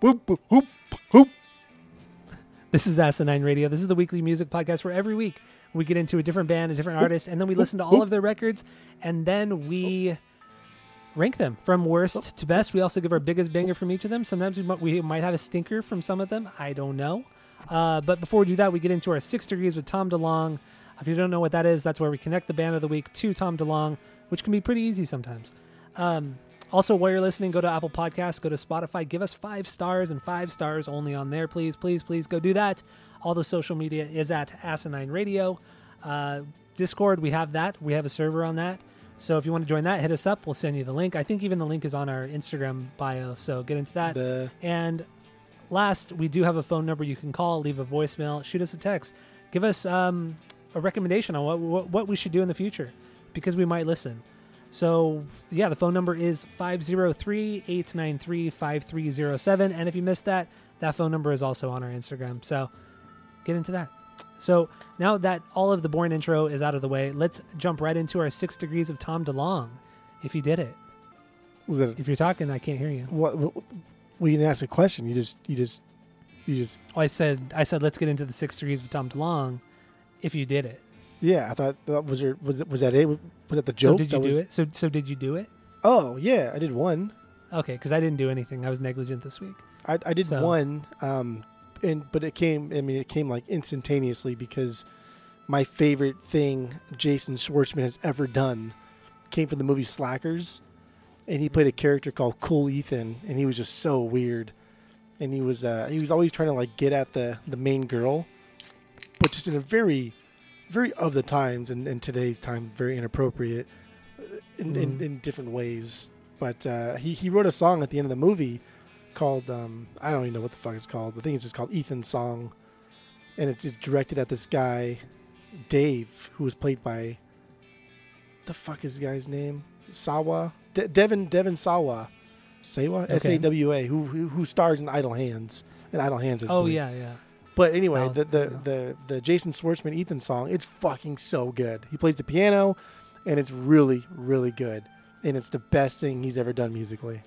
Hoop, hoop, hoop, hoop, hoop. This is Asinine Radio. This is the weekly music podcast where every week we get into a different band, a different artist, and then we listen to all of their records, and then we rank them from worst to best. We also give our biggest banger from each of them. Sometimes we might, we might have a stinker from some of them. I don't know. Uh, but before we do that, we get into our six degrees with Tom DeLonge. If you don't know what that is, that's where we connect the band of the week to Tom DeLonge, which can be pretty easy sometimes. Um, also, while you're listening, go to Apple Podcasts, go to Spotify, give us five stars and five stars only on there, please, please, please go do that. All the social media is at Asinine Radio. Uh, Discord, we have that. We have a server on that. So if you want to join that, hit us up. We'll send you the link. I think even the link is on our Instagram bio. So get into that. Duh. And last, we do have a phone number you can call, leave a voicemail, shoot us a text, give us um, a recommendation on what, what what we should do in the future because we might listen. So yeah, the phone number is 503-893-5307 and if you missed that, that phone number is also on our Instagram. So get into that. So now that all of the boring intro is out of the way, let's jump right into our 6 degrees of Tom DeLonge. If you did it. Was it? If you're talking, I can't hear you. What? what well, you didn't ask a question. You just, you just, you just. Oh, I said I said let's get into the 6 degrees of Tom DeLonge if you did it. Yeah, I thought that was there. Was it? Was that it? Was that the joke? So did you That do was- it? So so did you do it? Oh yeah, I did one. Okay, because I didn't do anything. I was negligent this week. I, I did So- one, um, and but it came. I mean, it came like instantaneously because my favorite thing Jason Schwartzman has ever done came from the movie Slackers, and he played a character called Cool Ethan, and he was just so weird, and he was uh, he was always trying to like get at the the main girl, but just in a very, very of the times and, and today's time very inappropriate, uh, in, in, Mm. in different ways. But uh, he he wrote a song at the end of the movie called um, I don't even know what the fuck it's called. the thing is just called Ethan's Song, and it's, it's directed at this guy, Dave, who was played by the fuck is the guy's name? Sawa, De- Devon Devon Sawa, Sawa S A W A, who, who who stars in Idle Hands, and Idle Hands is Oh yeah, yeah. But anyway, the, the, the the Jason Schwartzman Ethan song, it's fucking so good. He plays the piano, and it's really really good, and it's the best thing he's ever done musically.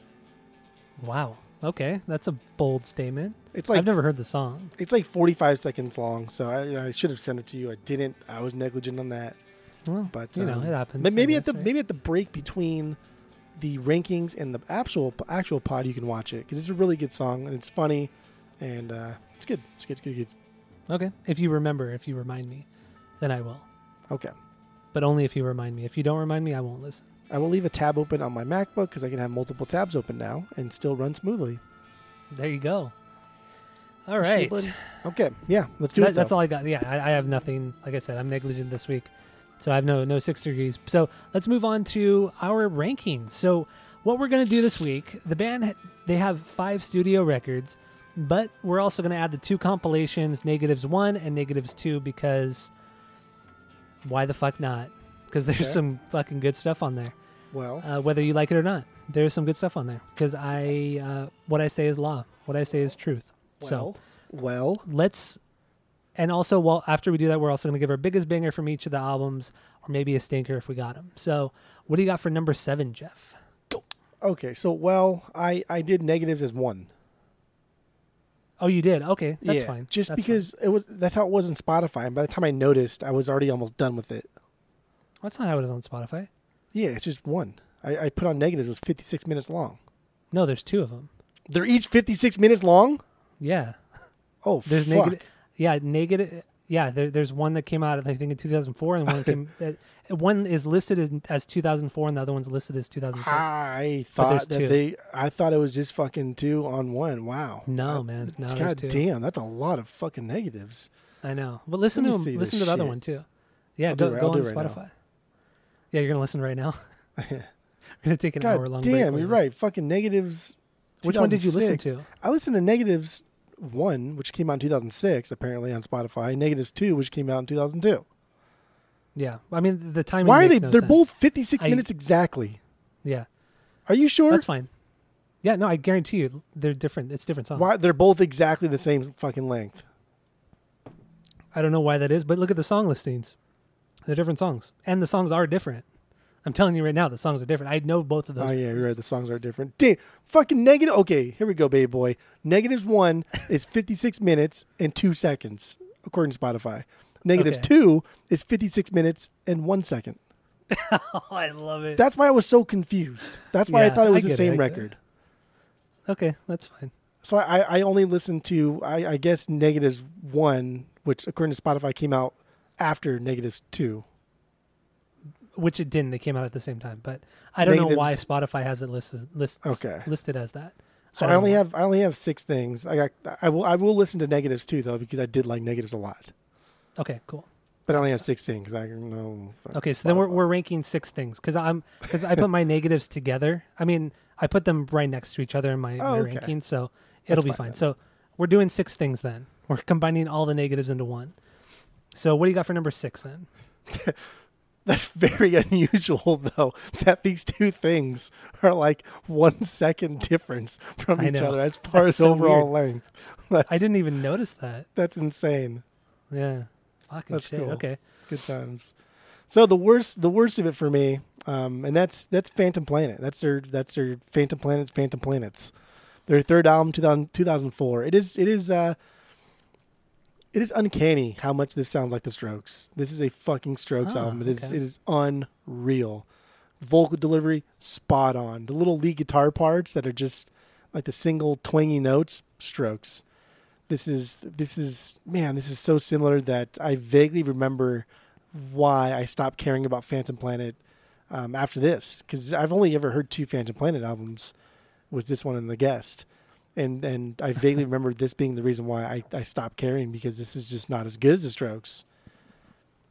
Wow. Okay, that's a bold statement. It's like I've never heard the song. it's like 45 seconds long, so I, I should have sent it to you. I didn't. I was negligent on that. Well, But you know, um, it happens. Maybe at the right? maybe at the break between the rankings and the actual actual pod, you can watch it because it's a really good song and it's funny, and uh, it's good. It's good. It's good. good. Okay, if you remember, if you remind me, then I will. Okay. But only if you remind me. If you don't remind me, I won't listen. I will leave a tab open on my MacBook because I can have multiple tabs open now and still run smoothly. There you go. All right. Okay. Yeah. Let's do That- it. that's though. all I got. Yeah, I, I have nothing. Like I said, I'm negligent this week, so I have no no six degrees. So let's move on to our rankings. So what we're gonna do this week? The band they have five studio records, but we're also gonna add the two compilations, negatives one and negatives two, because why the fuck not? Because there's Okay. some fucking good stuff on there, Well, uh, whether you like it or not. There's some good stuff on there because I uh, what I say is law. What I say is truth. so well, well. let's and also well after we do that we're also going to give our biggest banger from each of the albums or maybe a stinker if we got them so what do you got for number seven jeff Go. Okay. So, well, I I did negatives as one. Oh you did okay that's yeah, fine Just That's fine. because it was that's how it was in Spotify, and by the time I noticed, I was already almost done with it. that's not how it is on spotify Yeah, it's just one. I, I put on negatives. It was 56 minutes long. no there's two of them They're each 56 minutes long. yeah Oh, there's fuck. negative yeah negative Yeah, there, there's one that came out I think in 2004, and one came. that, one is listed as, as 2004, and the other one's listed as 2006. I thought that two. they. I thought it was just fucking two on one. Wow. no, I- man, no, God two. damn, that's a lot of fucking negatives. I know, but listen to me see him. this Listen to the other one too. Yeah, I'll go right- go on right now. Spotify. Yeah, you're gonna listen right now. we're gonna take an God hour long. break damn, while you're right. Fucking negatives. Which one did you listen to? I listened to Negatives one, which came out in 2006, apparently on Spotify. Negatives two, which came out in 2002. Yeah, I mean the timing. Why are they? no they're sense. both 56 I- minutes exactly. Yeah, Are you sure? that's fine. Yeah, no, I guarantee you, they're different. It's different songs. Why they're both exactly the same fucking length? I don't know why that is, but look at the song listings. They're different songs, and the songs are different. I'm telling you right now, the songs are different. I know both of those. Oh yeah, you're right. The songs are different. Damn, fucking negative. Okay, here we go, baby boy. Negatives one is 56 minutes and two seconds, according to Spotify. Negatives Okay. two is 56 minutes and one second. Oh, I love it. That's why I was so confused. That's why I thought it was the same it. record. okay, that's fine. So I, I only listened to I, I guess negatives one, which according to Spotify came out after negatives two. Which it didn't. They came out at the same time, but I don't know why Spotify has it listed lists, Okay. listed as that. So I I, only know. have I only have six things. I got I will I will listen to negatives too though because I did like negatives a lot. Okay, cool. But I only have six things. I don't know. Okay, so then we're we're ranking six things because I'm because I put my negatives together. I mean, I put them right next to each other in my, Oh, my okay. ranking, so it'll That's be fine fine. So we're doing six things then. We're combining all the negatives into one. So what do you got for number six then? That's very unusual though that these two things are like one second difference from I each know. other as far That's as so overall length. That's, I didn't even notice that. that's insane. Yeah, fucking That's shit. cool. Okay, Good times. So the worst, the worst of it for me, um, and that's that's Phantom Planet. That's their that's their Phantom Planets, Phantom Planets. Their third album, 2000, 2004. It is it is uh, it is uncanny how much this sounds like the Strokes. This is a fucking Strokes Ah, album. It is okay. it is unreal. Vocal delivery spot on. The little lead guitar parts that are just like the single twangy notes, Strokes. This is this is man, this is so similar that I vaguely remember why I stopped caring about Phantom Planet um, after this because I've only ever heard two Phantom Planet albums. Was this one and the guest, and and I vaguely remember this being the reason why I, I stopped caring because this is just not as good as the Strokes.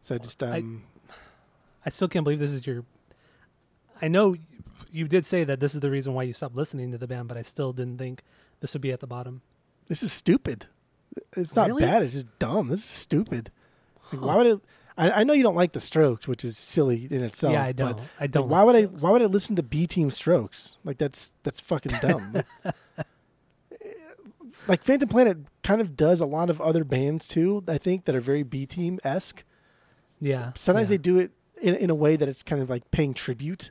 So I just um I still can't believe this is your. I know you did say that this is the reason why you stopped listening to the band, but I still didn't think this would be at the bottom. this is stupid. It's not Really? bad. It's just dumb. This is stupid. Like, why would it? I, I know you don't like the Strokes, which is silly in itself. yeah, I don't. I don't. why like would I? Why would I listen to B Team Strokes? Like that's that's fucking dumb. like Phantom Planet kind of does a lot of other bands too. I think that are very B Team esque. Yeah. Sometimes yeah. they do it in in a way that it's kind of like paying tribute.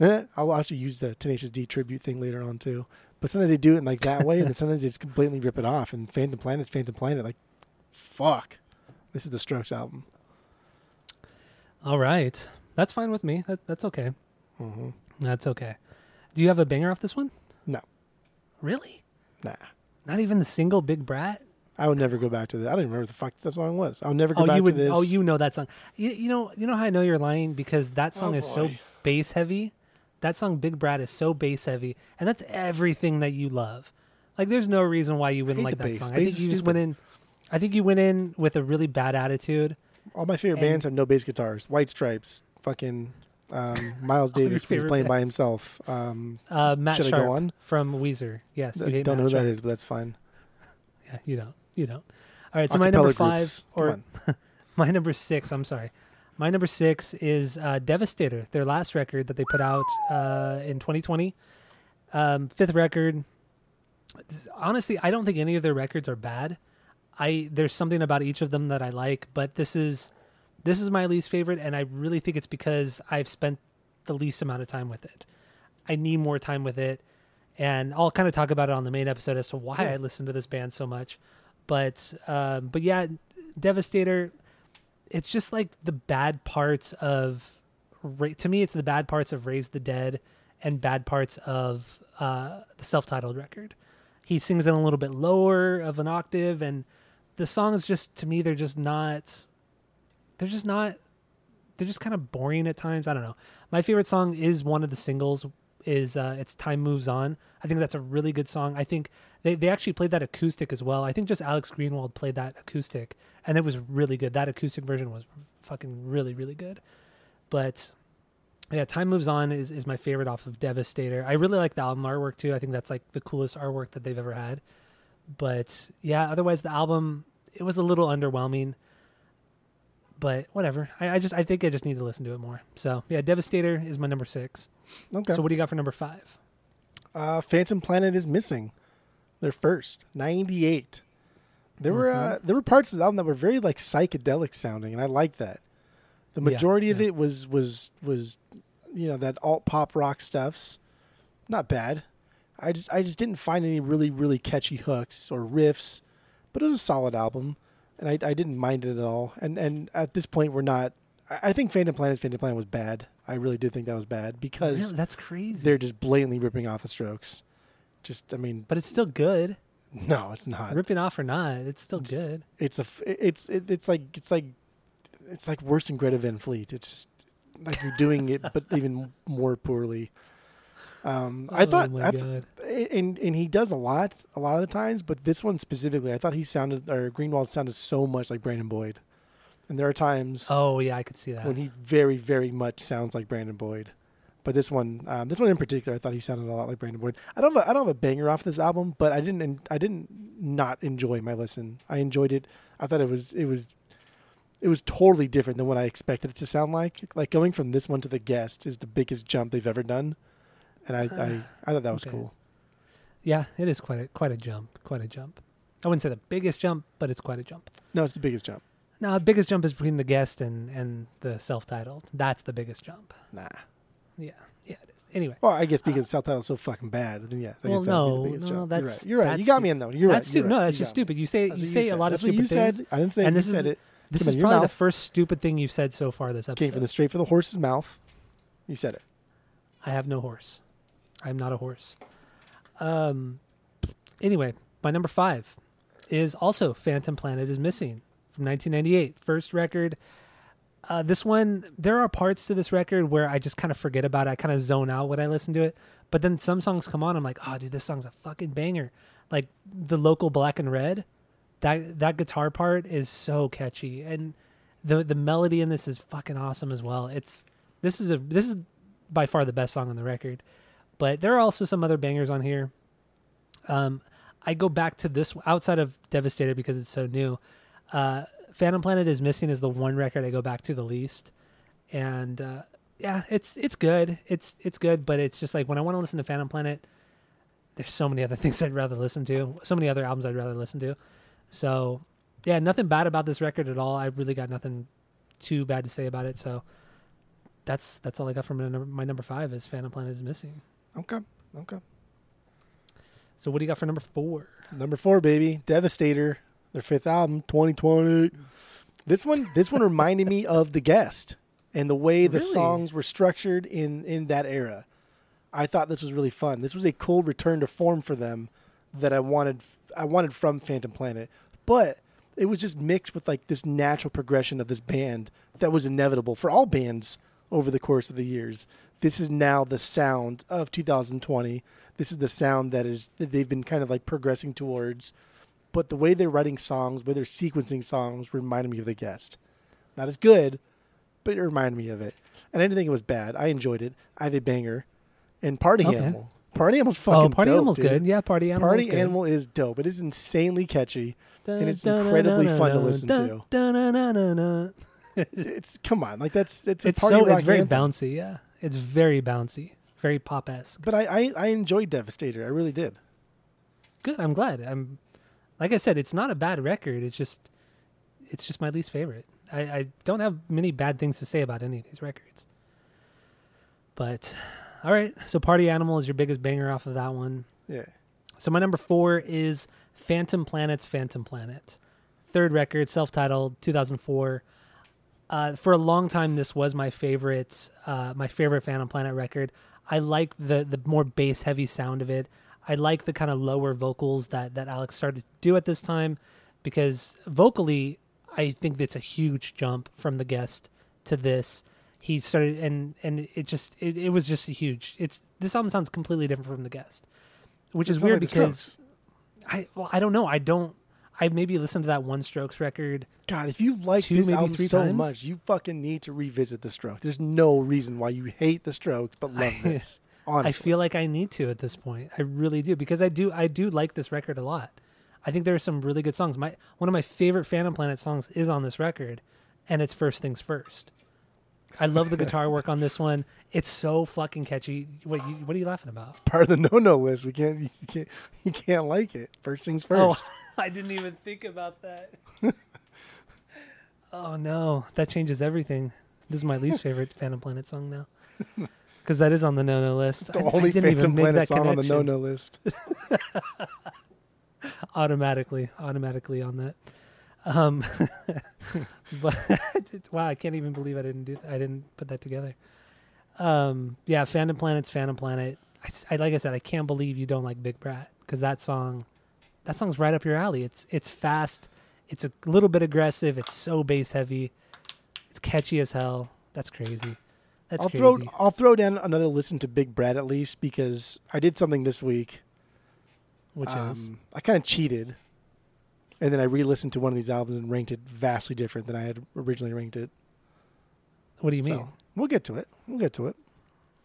Eh, I'll also use the Tenacious D tribute thing later on too. But sometimes they do it in like that way, and then sometimes they just completely rip it off. And Phantom Planet's Phantom Planet. Like, fuck, this is the Strokes album. All right. That's fine with me. That, that's okay. hmm That's okay. Do you have a banger off this one? No, Really? nah. Not even the single Big Brat? I would never go back to that. I don't even remember what the fuck that song was. I'll never go Oh, back you would. to this. Oh, you know that song. You, you know. You know how I know you're lying because that oh, song Oh, is so bass heavy. That song Big Brat is so bass heavy, and that's everything that you love. Like, there's no reason why you wouldn't like that bass. song. I think you just went in. I think you went in with a really bad attitude. All my favorite bands have no bass guitars. White Stripes, fucking um, Miles Davis was playing by himself. Um, Uh, Matt Should I go Sharp on? from Weezer. Yes, I don't know who that Sharp. is, but that's fine. Yeah, you don't. You don't. All right. So my number Acapella five, groups. or my number six. I'm sorry. My number six is uh, Devastator, their last record that they put out uh, in 2020. Um, fifth record. Honestly, I don't think any of their records are bad. I there's something about each of them that I like, but this is this is my least favorite, and I really think it's because I've spent the least amount of time with it. I need more time with it, and I'll kind of talk about it on the main episode as to why I listen to this band so much. But um, but yeah, Devastator. It's just like the bad parts of. To me, it's the bad parts of Raise the Dead, and bad parts of uh, the self-titled record. He sings it a little bit lower of an octave, and the songs just to me they're just not they're just not they're just kind of boring at times. I don't know. My favorite song is one of the singles is uh it's Time Moves On. I think that's a really good song. I think they they actually played that acoustic as well. I think just Alex Greenwald played that acoustic and it was really good. That acoustic version was fucking really really good. But yeah, Time Moves On is, is my favorite off of Devastator. I really like the album artwork too. I think that's like the coolest artwork that they've ever had. But yeah, otherwise the album it was a little underwhelming. But whatever. I, I just I think I just need to listen to it more. So yeah, Devastator is my number six. Okay. So what do you got for number five? uh, Phantom Planet is missing. Their first ninety eight. There were uh, Mm-hmm. there were parts of the album that were very like psychedelic sounding, and I like that. The Yeah, majority of it was was was, you know, that alt pop rock stuff's not bad. I just I just didn't find any really really catchy hooks or riffs, but it was a solid album, and I I didn't mind it at all. And and at this point we're not. I I think Phantom Planet Phantom Planet was bad. I really did think that was bad because Really? That's crazy. they're just blatantly ripping off the Strokes. Just I mean, but it's still good. no, it's not. Ripping off or not, it's still It's- good. It's a f- it's it, it's like it's like it's like worse than Greta Van Fleet. It's just like you're doing it, but even more poorly. Um, I Oh thought, my I th- God. And and he does a lot, a lot of the times, but this one specifically, I thought he sounded or Greenwald sounded so much like Brandon Boyd, and there are times Oh yeah, I could see that. when he very very much sounds like Brandon Boyd. But this one, um, this one in particular, I thought he sounded a lot like Brandon Boyd. I don't, have a, I don't have a banger off this album, but I didn't, I didn't not enjoy my listen. I enjoyed it. I thought it was, it was, it was totally different than what I expected it to sound like. Like going from this one to the guest is the biggest jump they've ever done, and I, I, I thought that was Okay. cool. Yeah, it is quite a quite a jump. Quite a jump. I wouldn't say the biggest jump, but it's quite a jump. No, it's the biggest jump. No, the biggest jump is between the guest and and the self-titled. That's the biggest jump. Nah. Yeah, yeah, it is. Anyway, Well, I guess uh, because South Title's so fucking bad, then yeah. I Well, guess that would be no, the biggest no, jump. that's- you're right. You're right. You got me in though. You're that's right. You're stupid. No, right. that's You just me. stupid. You say That's you say said. a lot of That's what stupid you things. said. I didn't say And it. this you is said it. This out is of probably the first stupid thing you've said so far this episode. Came from the straight for the horse's mouth. You said it. I have no horse. I'm not a horse. Um. Anyway, my number five is also Phantom Planet is Missing from 1998, first record. Uh, this one, there are parts to this record where I just kind of forget about it. I kind of zone out when I listen to it. But then some songs come on, I'm like, oh, dude, this song's a fucking banger. Like the local Black and Red, that that guitar part is so catchy, and the the melody in this is fucking awesome as well. It's this is a this is by far the best song on the record, but there are also some other bangers on here. Um, I go back to this outside of Devastator because it's so new. Uh, Phantom Planet is missing is the one record I go back to the least, and uh, yeah, it's it's good. It's it's good, but it's just like when I want to listen to Phantom Planet, there's so many other things I'd rather listen to. So many other albums I'd rather listen to. So yeah, nothing bad about this record at all. I really got nothing too bad to say about it. So that's that's all I got from my number, my number five is Phantom Planet is missing. Okay. Okay. So what do you got for number four? Number four, baby, Devastator, their fifth album, 2020. This one, this one reminded me of The Guest and the way the Really? songs were structured in in that era. I thought this was really fun. This was a cool return to form for them that I wanted. I wanted from Phantom Planet, but it was just mixed with like this natural progression of this band that was inevitable for all bands over the course of the years. This is now the sound of 2020. This is the sound that is that they've been kind of like progressing towards. But the way they're writing songs, the way they're sequencing songs, reminded me of the guest. Not as good, but it reminded me of it. And I didn't think it was bad. I enjoyed it. I have a banger. And Party Okay. Animal. Party Animal's oh, fucking oh, Party dope, Animal's dude. good. Yeah, Party Animal. Party Animal is dope. It is insanely catchy. and it's Dun, dun, incredibly dun, fun to listen dun, to. dun, dun, dun, dun, dun. It's come on, like that's it's a It's party so it's very bouncy. Yeah, it's very bouncy, very pop esque. But I, I I enjoyed Devastator. I really did. Good. I'm glad. I'm like I said, it's not a bad record. It's just it's just my least favorite. I, I don't have many bad things to say about any of these records. But all right, so Party Animal is your biggest banger off of that one. Yeah. So my number four is Phantom Planet's Phantom Planet. Third record, self-titled, 2004. Uh, for a long time, this was my favorite, uh, my favorite Phantom Planet record. I like the the more bass heavy sound of it. I like the kind of lower vocals that that Alex started to do at this time. because vocally, I think that's a huge jump from the guest to this. He started and and it just it, it was just a huge. It's this album sounds completely different from the guest, which It is weird like because I well I don't know I don't I maybe listened to that one Strokes record. God, if you like two, this album three so times? much, you fucking need to revisit the Strokes. There's no reason why you hate the Strokes but love this. Honestly, I feel like I need to at this point. I really do because I do I do like this record a lot. I think there are some really good songs. My one of my favorite Phantom Planet songs is on this record, and it's First Things First. I love the guitar work on this one. It's so fucking catchy. What you, what are you laughing about? It's part of the no-no list. We can't, you can't, you can't like it. First things oh, first. Oh, I didn't even think about that. oh no, that changes everything. This is my least favorite Phantom Planet song now, because that is on the no-no list. the I- I only didn't even Phantom make Planet that song on the no-no list. automatically automatically on that um but wow i can't even believe i didn't do i didn't put that together. Um yeah phantom planet's phantom planet. I like i said i can't believe you don't like big brat because that song that song's right up your alley. It's it's fast it's a little bit aggressive it's so bass heavy it's catchy as hell. That's crazy. That's I'll crazy. Throw I'll throw down another listen to Big Brat at least because I did something this week. which is? Um, I kind of cheated, and then I re-listened to one of these albums and ranked it vastly different than I had originally ranked it. what do you mean So we'll get to it. We'll get to it.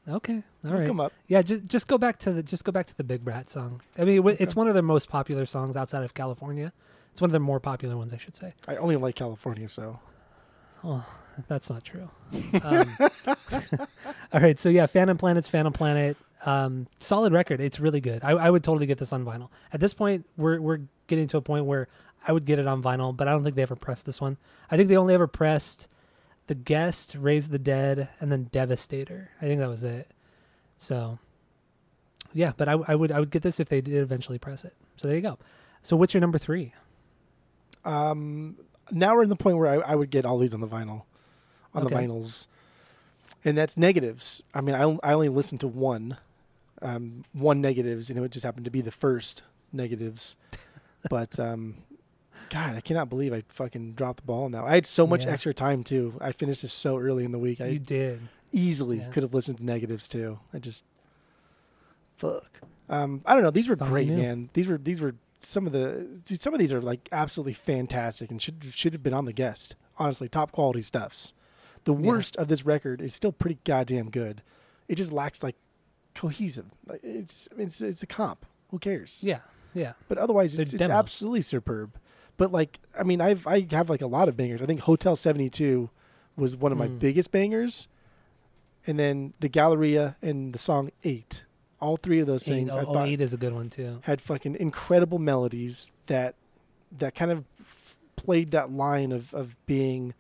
okay all right Come up. Yeah, just just go back to the just go back to the Big Brat song. I mean, it- it's one of their most popular songs outside of California. It's one of their more popular ones, I should say. I only like California, so Oh, that's not true. Um, all right, so yeah, Phantom Planet's Phantom Planet. Um, solid record. It's really good. I, I would totally get this on vinyl. At this point, we're we're getting to a point where I would get it on vinyl, but I don't think they ever pressed this one. I think they only ever pressed the Guest, Raise the Dead, and then Devastator. I think that was it. So, yeah, but I, I would I would get this if they did eventually press it. So there you go. So what's your number three? um, now we're in the point where I, I would get all these on the vinyl, on the vinyls, and that's negatives. I mean, I, I only listened to one, um, one negatives, and it just happened to be the first negatives. but um, God, I cannot believe I fucking dropped the ball on that. I had so much Yeah. extra time too. I finished this so early in the week. I you did. easily Yeah. could have listened to negatives too. I just fuck. Um, I don't know. These were Found great, new. man. These were these were some of the dude, some of these are like absolutely fantastic and should should have been on the guest. Honestly, top quality stuffs. The Yeah. worst of this record is still pretty goddamn good. It just lacks like cohesive. It's it's it's a comp. Who cares? Yeah, yeah. But otherwise, it's, it's absolutely superb. But like, I mean, I've I have like a lot of bangers. I think Hotel Seventy Two was one of my Mm. biggest bangers, and then the Galleria and the song Eight. All three of those Eight, things I oh, thought eight is a good one too. had fucking incredible melodies that that kind of f- played that line of of being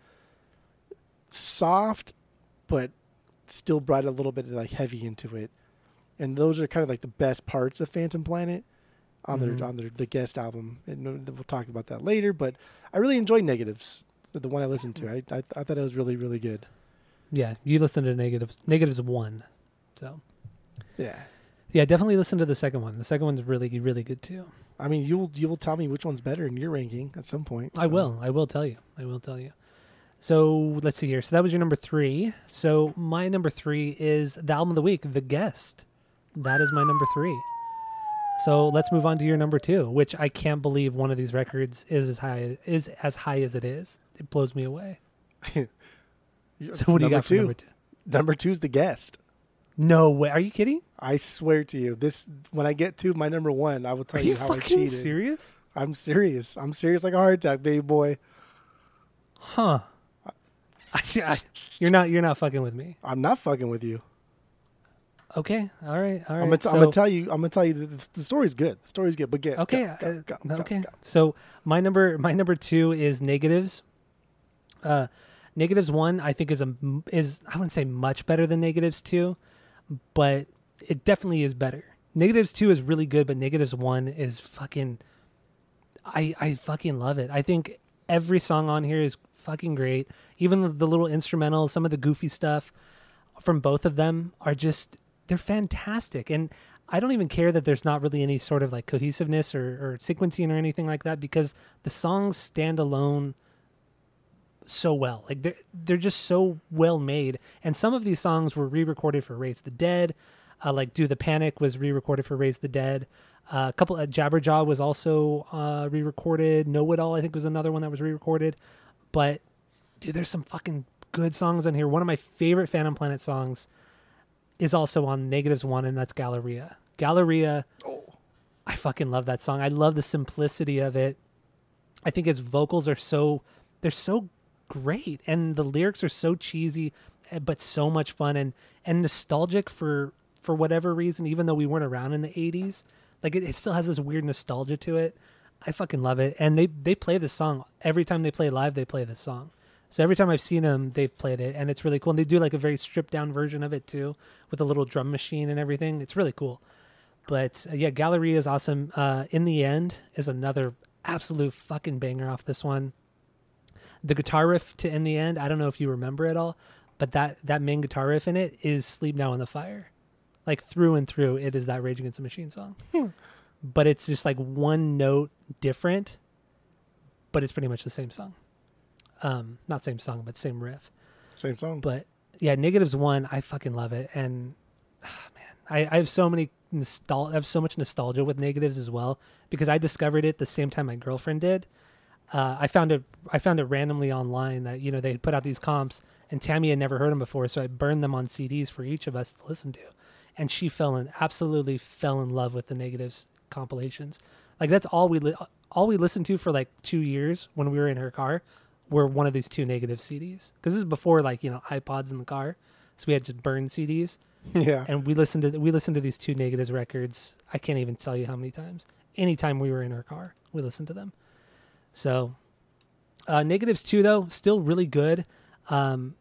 soft, but still brought a little bit of like heavy into it. And those are kind of like the best parts of Phantom Planet on Mhm. their on their the guest album. And we'll talk about that later. But I really enjoyed Negatives, the one I listened to. I I, I thought it was really really good. Yeah, you listened to negatives. Negatives one. So Yeah. yeah, definitely listen to the second one. The second one's really really good too. I mean, you'll you will tell me which one's better in your ranking at some point. I will. I will tell you. I will tell you. So let's see here. So that was your number three. So my number three is the album of the week, The Guest. That is my number three. So let's move on to your number two, which I can't believe one of these records is as high is as high as it is. It blows me away. So what do you got for two? number two? Number two's the guest. No way. Are you kidding? I swear to you, this when I get to my number one, I will tell you, you how I cheated. serious? I'm serious. I'm serious like a heart attack, baby boy. Huh. I- you're not you're not fucking with me. I'm not fucking with you. Okay. All right. All right. I'm, gonna t- so, I'm gonna tell you. I'm gonna tell you that the, the story's good. The story's good, but get Okay. go, go, go, okay. So my number my number two is negatives. Uh, negatives one I think is a is I wouldn't say much better than negatives two, but it definitely is better. Negatives two is really good, but negatives one is fucking. I I fucking love it. I think every song on here is fucking great. Even the, the little instrumentals, some of the goofy stuff from both of them are just they're fantastic. And I don't even care that there's not really any sort of like cohesiveness or, or sequencing or anything like that because the songs stand alone so well. Like they're they're just so well made. And some of these songs were re-recorded for Raise the Dead. Uh, like Do the Panic was re-recorded for Raise the Dead. Uh, a couple of Jabberjaw was also uh, re-recorded. Know It All I think was another one that was re-recorded. But dude, there's some fucking good songs on here. One of my favorite Phantom Planet songs is also on Negatives One, and that's Galleria. Galleria. Oh. I fucking love that song. I love the simplicity of it. I think his vocals are so they're so great and the lyrics are so cheesy eh, but so much fun and and nostalgic for for whatever reason even though we weren't around in the 80s like it, it still has this weird nostalgia to it i fucking love it and they they play this song every time they play live they play this song so every time i've seen them they've played it and it's really cool and they do like a very stripped down version of it too with a little drum machine and everything. It's really cool. But uh, yeah galleria is awesome. Uh in the end is another absolute fucking banger off this one. The guitar riff to in the end i don't know if you remember it all but that that main guitar riff in it is sleep now in the fire. Like through and through it is that rage against the machine song. But it's just like one note different but it's pretty much the same song um not same song but same riff Same song. but yeah negatives one i fucking love it and ah, man I, I have so many nostal- i have so much nostalgia with negatives as well because i discovered it the same time my girlfriend did uh, I found it. I found it randomly online that you know they had put out these comps, and Tammy had never heard them before, so I burned them on CDs for each of us to listen to, and she fell in absolutely fell in love with the negatives compilations. Like that's all we li- all we listened to for like two years when we were in her car were one of these two negative CDs because this is before like you know iPods in the car, so we had to burn CDs, yeah. and we listened to we listened to these two negatives records. I can't even tell you how many times. Anytime we were in our car, we listened to them. So, uh, negatives two though still really good. Um,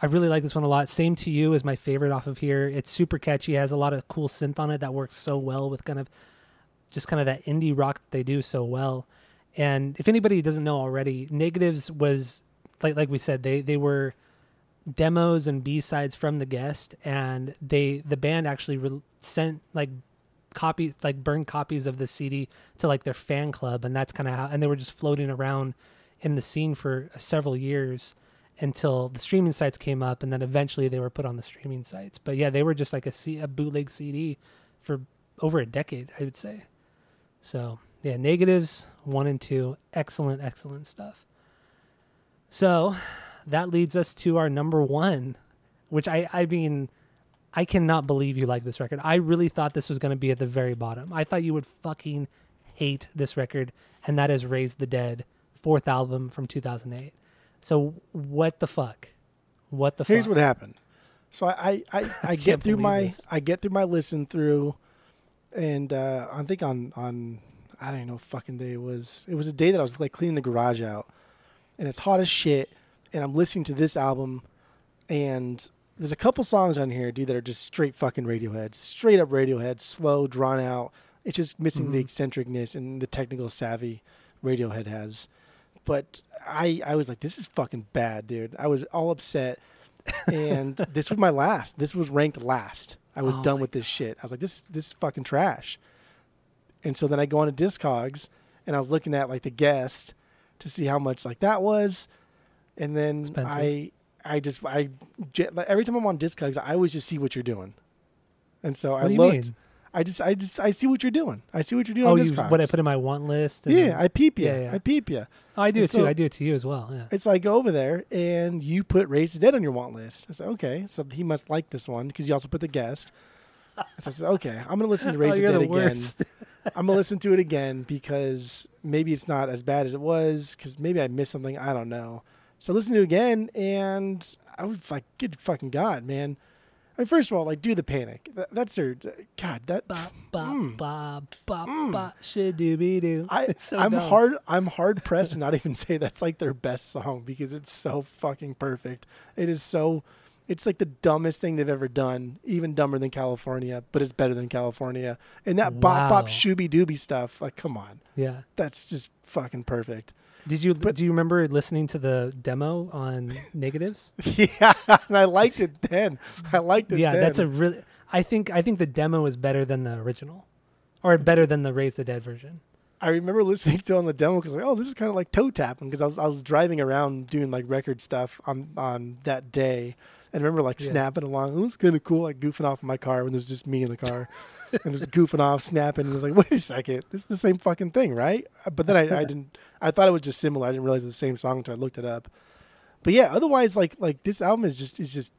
I really like this one a lot. Same to you is my favorite off of here. It's super catchy. Has a lot of cool synth on it that works so well with kind of just kind of that indie rock that they do so well. And if anybody doesn't know already, negatives was like like we said they they were demos and B sides from the guest, and they the band actually re- sent like copies like burned copies of the CD to like their fan club, and that's kind of how and they were just floating around in the scene for several years until the streaming sites came up, and then eventually they were put on the streaming sites. But yeah, they were just like a, C- a bootleg CD for over a decade, I would say. So yeah, negatives one and two, excellent, excellent stuff. So that leads us to our number one, which I I mean. I cannot believe you like this record. I really thought this was going to be at the very bottom. I thought you would fucking hate this record, and that is Raise the Dead, fourth album from 2008. So what the fuck? What the Here's fuck? what happened. So I I, I, I get through my this. I get through my listen through, and uh, I think on on I don't even know what fucking day it was. It was a day that I was like cleaning the garage out, and it's hot as shit. And I'm listening to this album, and there's a couple songs on here, dude, that are just straight fucking Radiohead, straight up Radiohead, slow, drawn out. It's just missing the Mhm. eccentricness and the technical savvy Radiohead has. But I I was like, this is fucking bad, dude. I was all upset and this was my last. This was ranked last. I was Oh done with this shit. I was like, this this is fucking trash. And so then I go on to Discogs, and I was looking at like the guest to see how much like that was, and then Expensive. I I just I every time I'm on Discogs, I always just see what you're doing, and so I What you looked. mean? I just I just I see what you're doing. I see what you're doing. Oh, you what I put in my want list? and yeah, then- I peep you. Yeah, yeah. I peep you. oh, I do and it too. I do it to you as well. Yeah. It's so I go over there, and you put Raise the Dead on your want list. I said, okay, so he must like this one because you also put the guest. So I said, okay, I'm gonna listen to Raise oh, the Dead the again. I'm gonna listen to it again because maybe it's not as bad as it was. Because maybe I missed something. I don't know. So listen to it again, and I was like, good fucking god, man. I mean, first of all, like, do the panic. That, that's their God. That ba ba Mm. ba ba ba shadooby doo. I, so I'm dumb. hard. I'm hard pressed to not even say that's like their best song because it's so fucking perfect. It is so. It's like the dumbest thing they've ever done, even dumber than California, but it's better than California. And that bop Wow. bop shooby dooby stuff, like, come on, Yeah. that's just fucking perfect. Did you But- do you remember listening to the demo on Negatives? yeah, and I liked it then. I liked it. yeah, then. that's a really. I think I think the demo is better than the original, or better than the Raise the Dead version. I remember listening to it on the demo because like, oh, this is kind of like toe tapping because I was I was driving around doing like record stuff on on that day, and I remember like Yeah. snapping along. It was kind of cool, like goofing off in my car when there's just me in the car, and just goofing off, snapping. And I was like, wait a second, this is the same fucking thing, right? Uh, But then I, I didn't. I thought it was just similar. I didn't realize it was the same song until I looked it up. But yeah, otherwise, like like this album is just is just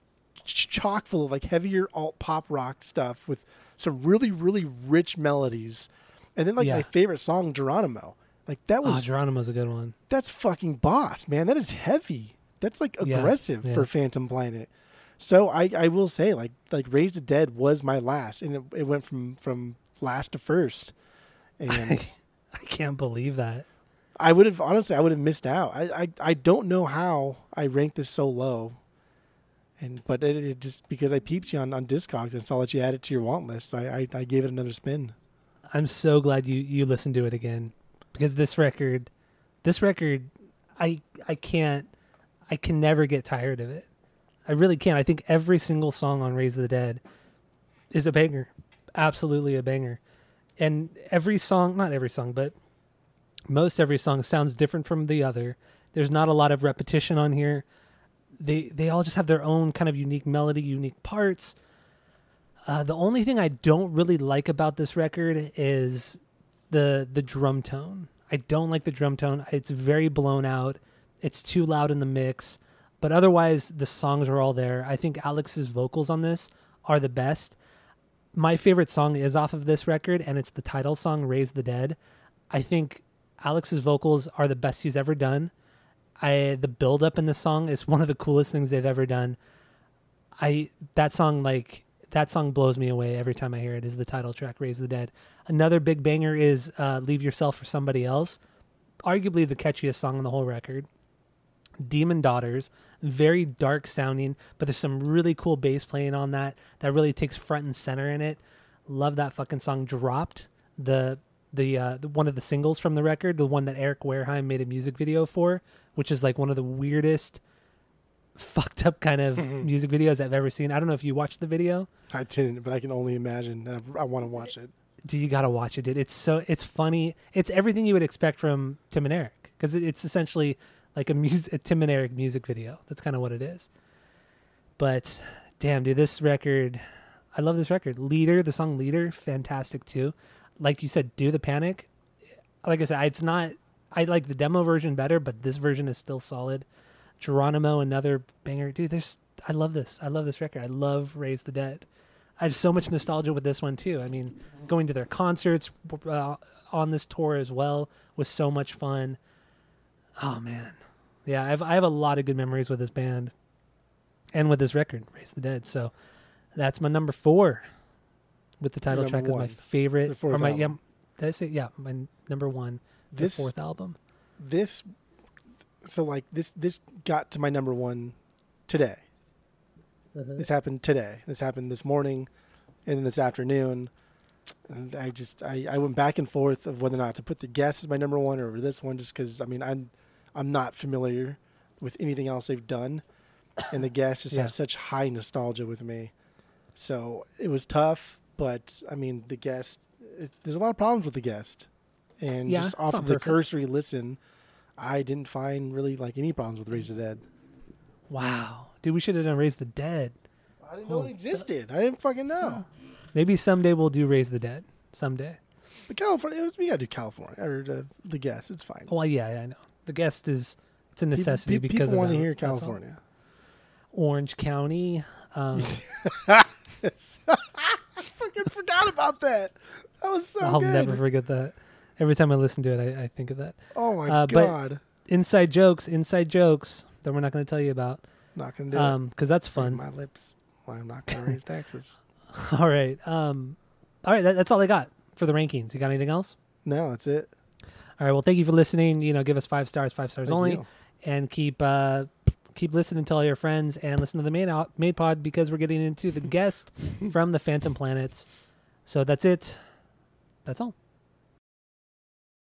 chock full of like heavier alt pop rock stuff with some really really rich melodies, and then like Yeah. my favorite song, Geronimo. Like that Oh, was Geronimo's a good one. that's fucking boss, man. That is heavy. That's like Yeah, aggressive yeah. for Phantom Planet. So I, I will say like like Raise the Dead was my last, and it, it went from from last to first, and I can't believe that. I would have honestly I would have missed out. I, I I don't know how I ranked this so low, and but it, it just because I peeped you on on Discogs and saw that you added it to your want list, I, I I gave it another spin. I'm so glad you you listened to it again because this record, this record, I I can't, I can never get tired of it. I really can't. I think every single song on Raise the Dead is a banger, absolutely a banger, and every song, not every song, but most every song sounds different from the other. There's not a lot of repetition on here. They they all just have their own kind of unique melody, unique parts. Uh, the only thing I don't really like about this record is the the drum tone. I don't like the drum tone. It's very blown out. It's too loud in the mix. But otherwise, the songs are all there. I think Alex's vocals on this are the best. My favorite song is off of this record, and it's the title song, "Raise the Dead." I think Alex's vocals are the best he's ever done. I the build up in the song is one of the coolest things they've ever done. I that song like that song blows me away every time I hear it. Is the title track "Raise the Dead"? Another big banger is uh, "Leave Yourself for Somebody Else," arguably the catchiest song on the whole record. Demon Daughters, very dark sounding, but there's some really cool bass playing on that that really takes front and center in it. Love that fucking song. Dropped the the, uh, the one of the singles from the record, the one that Eric Wareheim made a music video for, which is like one of the weirdest, fucked up kind of music videos I've ever seen. I don't know if you watched the video. I didn't, but I can only imagine. I, I want to watch it. Do you gotta watch it, dude. It's so it's funny. It's everything you would expect from Tim and Eric because it's essentially like a music a Tim and Eric music video. That's kind of what it is. But damn, dude, this record, I love this record. Leader, the song Leader, fantastic too. Like you said, Do the Panic. Like I said, it's not. I like the demo version better, but this version is still solid. Geronimo, another banger, dude. There's, I love this. I love this record. I love Raise the Dead. I have so much nostalgia with this one too. I mean, going to their concerts uh, on this tour as well was so much fun. Oh man, yeah, I have I have a lot of good memories with this band, and with this record, Raise the Dead. So that's my number four. With the title Number track as my favorite, The fourth or my yeah, album. did I say yeah, my number one, the This- fourth album. This, so like this, this got to my number one today. Mm-hmm. This happened today. This happened this morning, and this afternoon. And I just I, I went back and forth of whether or not to put the guest as my number one or this one, just because I mean I'm I'm not familiar with anything else they've done, and the guest just Yeah. has such high nostalgia with me. So it was tough, but I mean the guest. It, there's a lot of problems with the guest, and Yeah, just off of the perfect. cursory listen, I didn't find really like any problems with Raise the Dead. Wow, dude, we should have done Raise the Dead. I didn't know Oh, it existed. I didn't fucking know. Maybe someday we'll do Raise the Dead. Someday. But California, we gotta do California or the, the guest. It's fine. Well, yeah, yeah, I know. The guest is it's a necessity pe- because people want to hear. California. Orange County. Um, I fucking forgot about that. That was so I'll good. never forget that. Every time I listen to it, I, I think of that. oh my Uh, but- god, Inside jokes, inside jokes that we're not going to tell you about, not gonna do um, because that's fun. My lips. Why I'm not gonna raise taxes. all right, um, all right. That, that's all I got for the rankings. You got anything else? No, that's it. All right. Well, thank you for listening. You know, give us five stars, five stars Thank only, you. and keep uh, keep listening to all your friends and listen to the main out main pod because we're getting into the guest from the Phantom Planets. So that's it. That's all.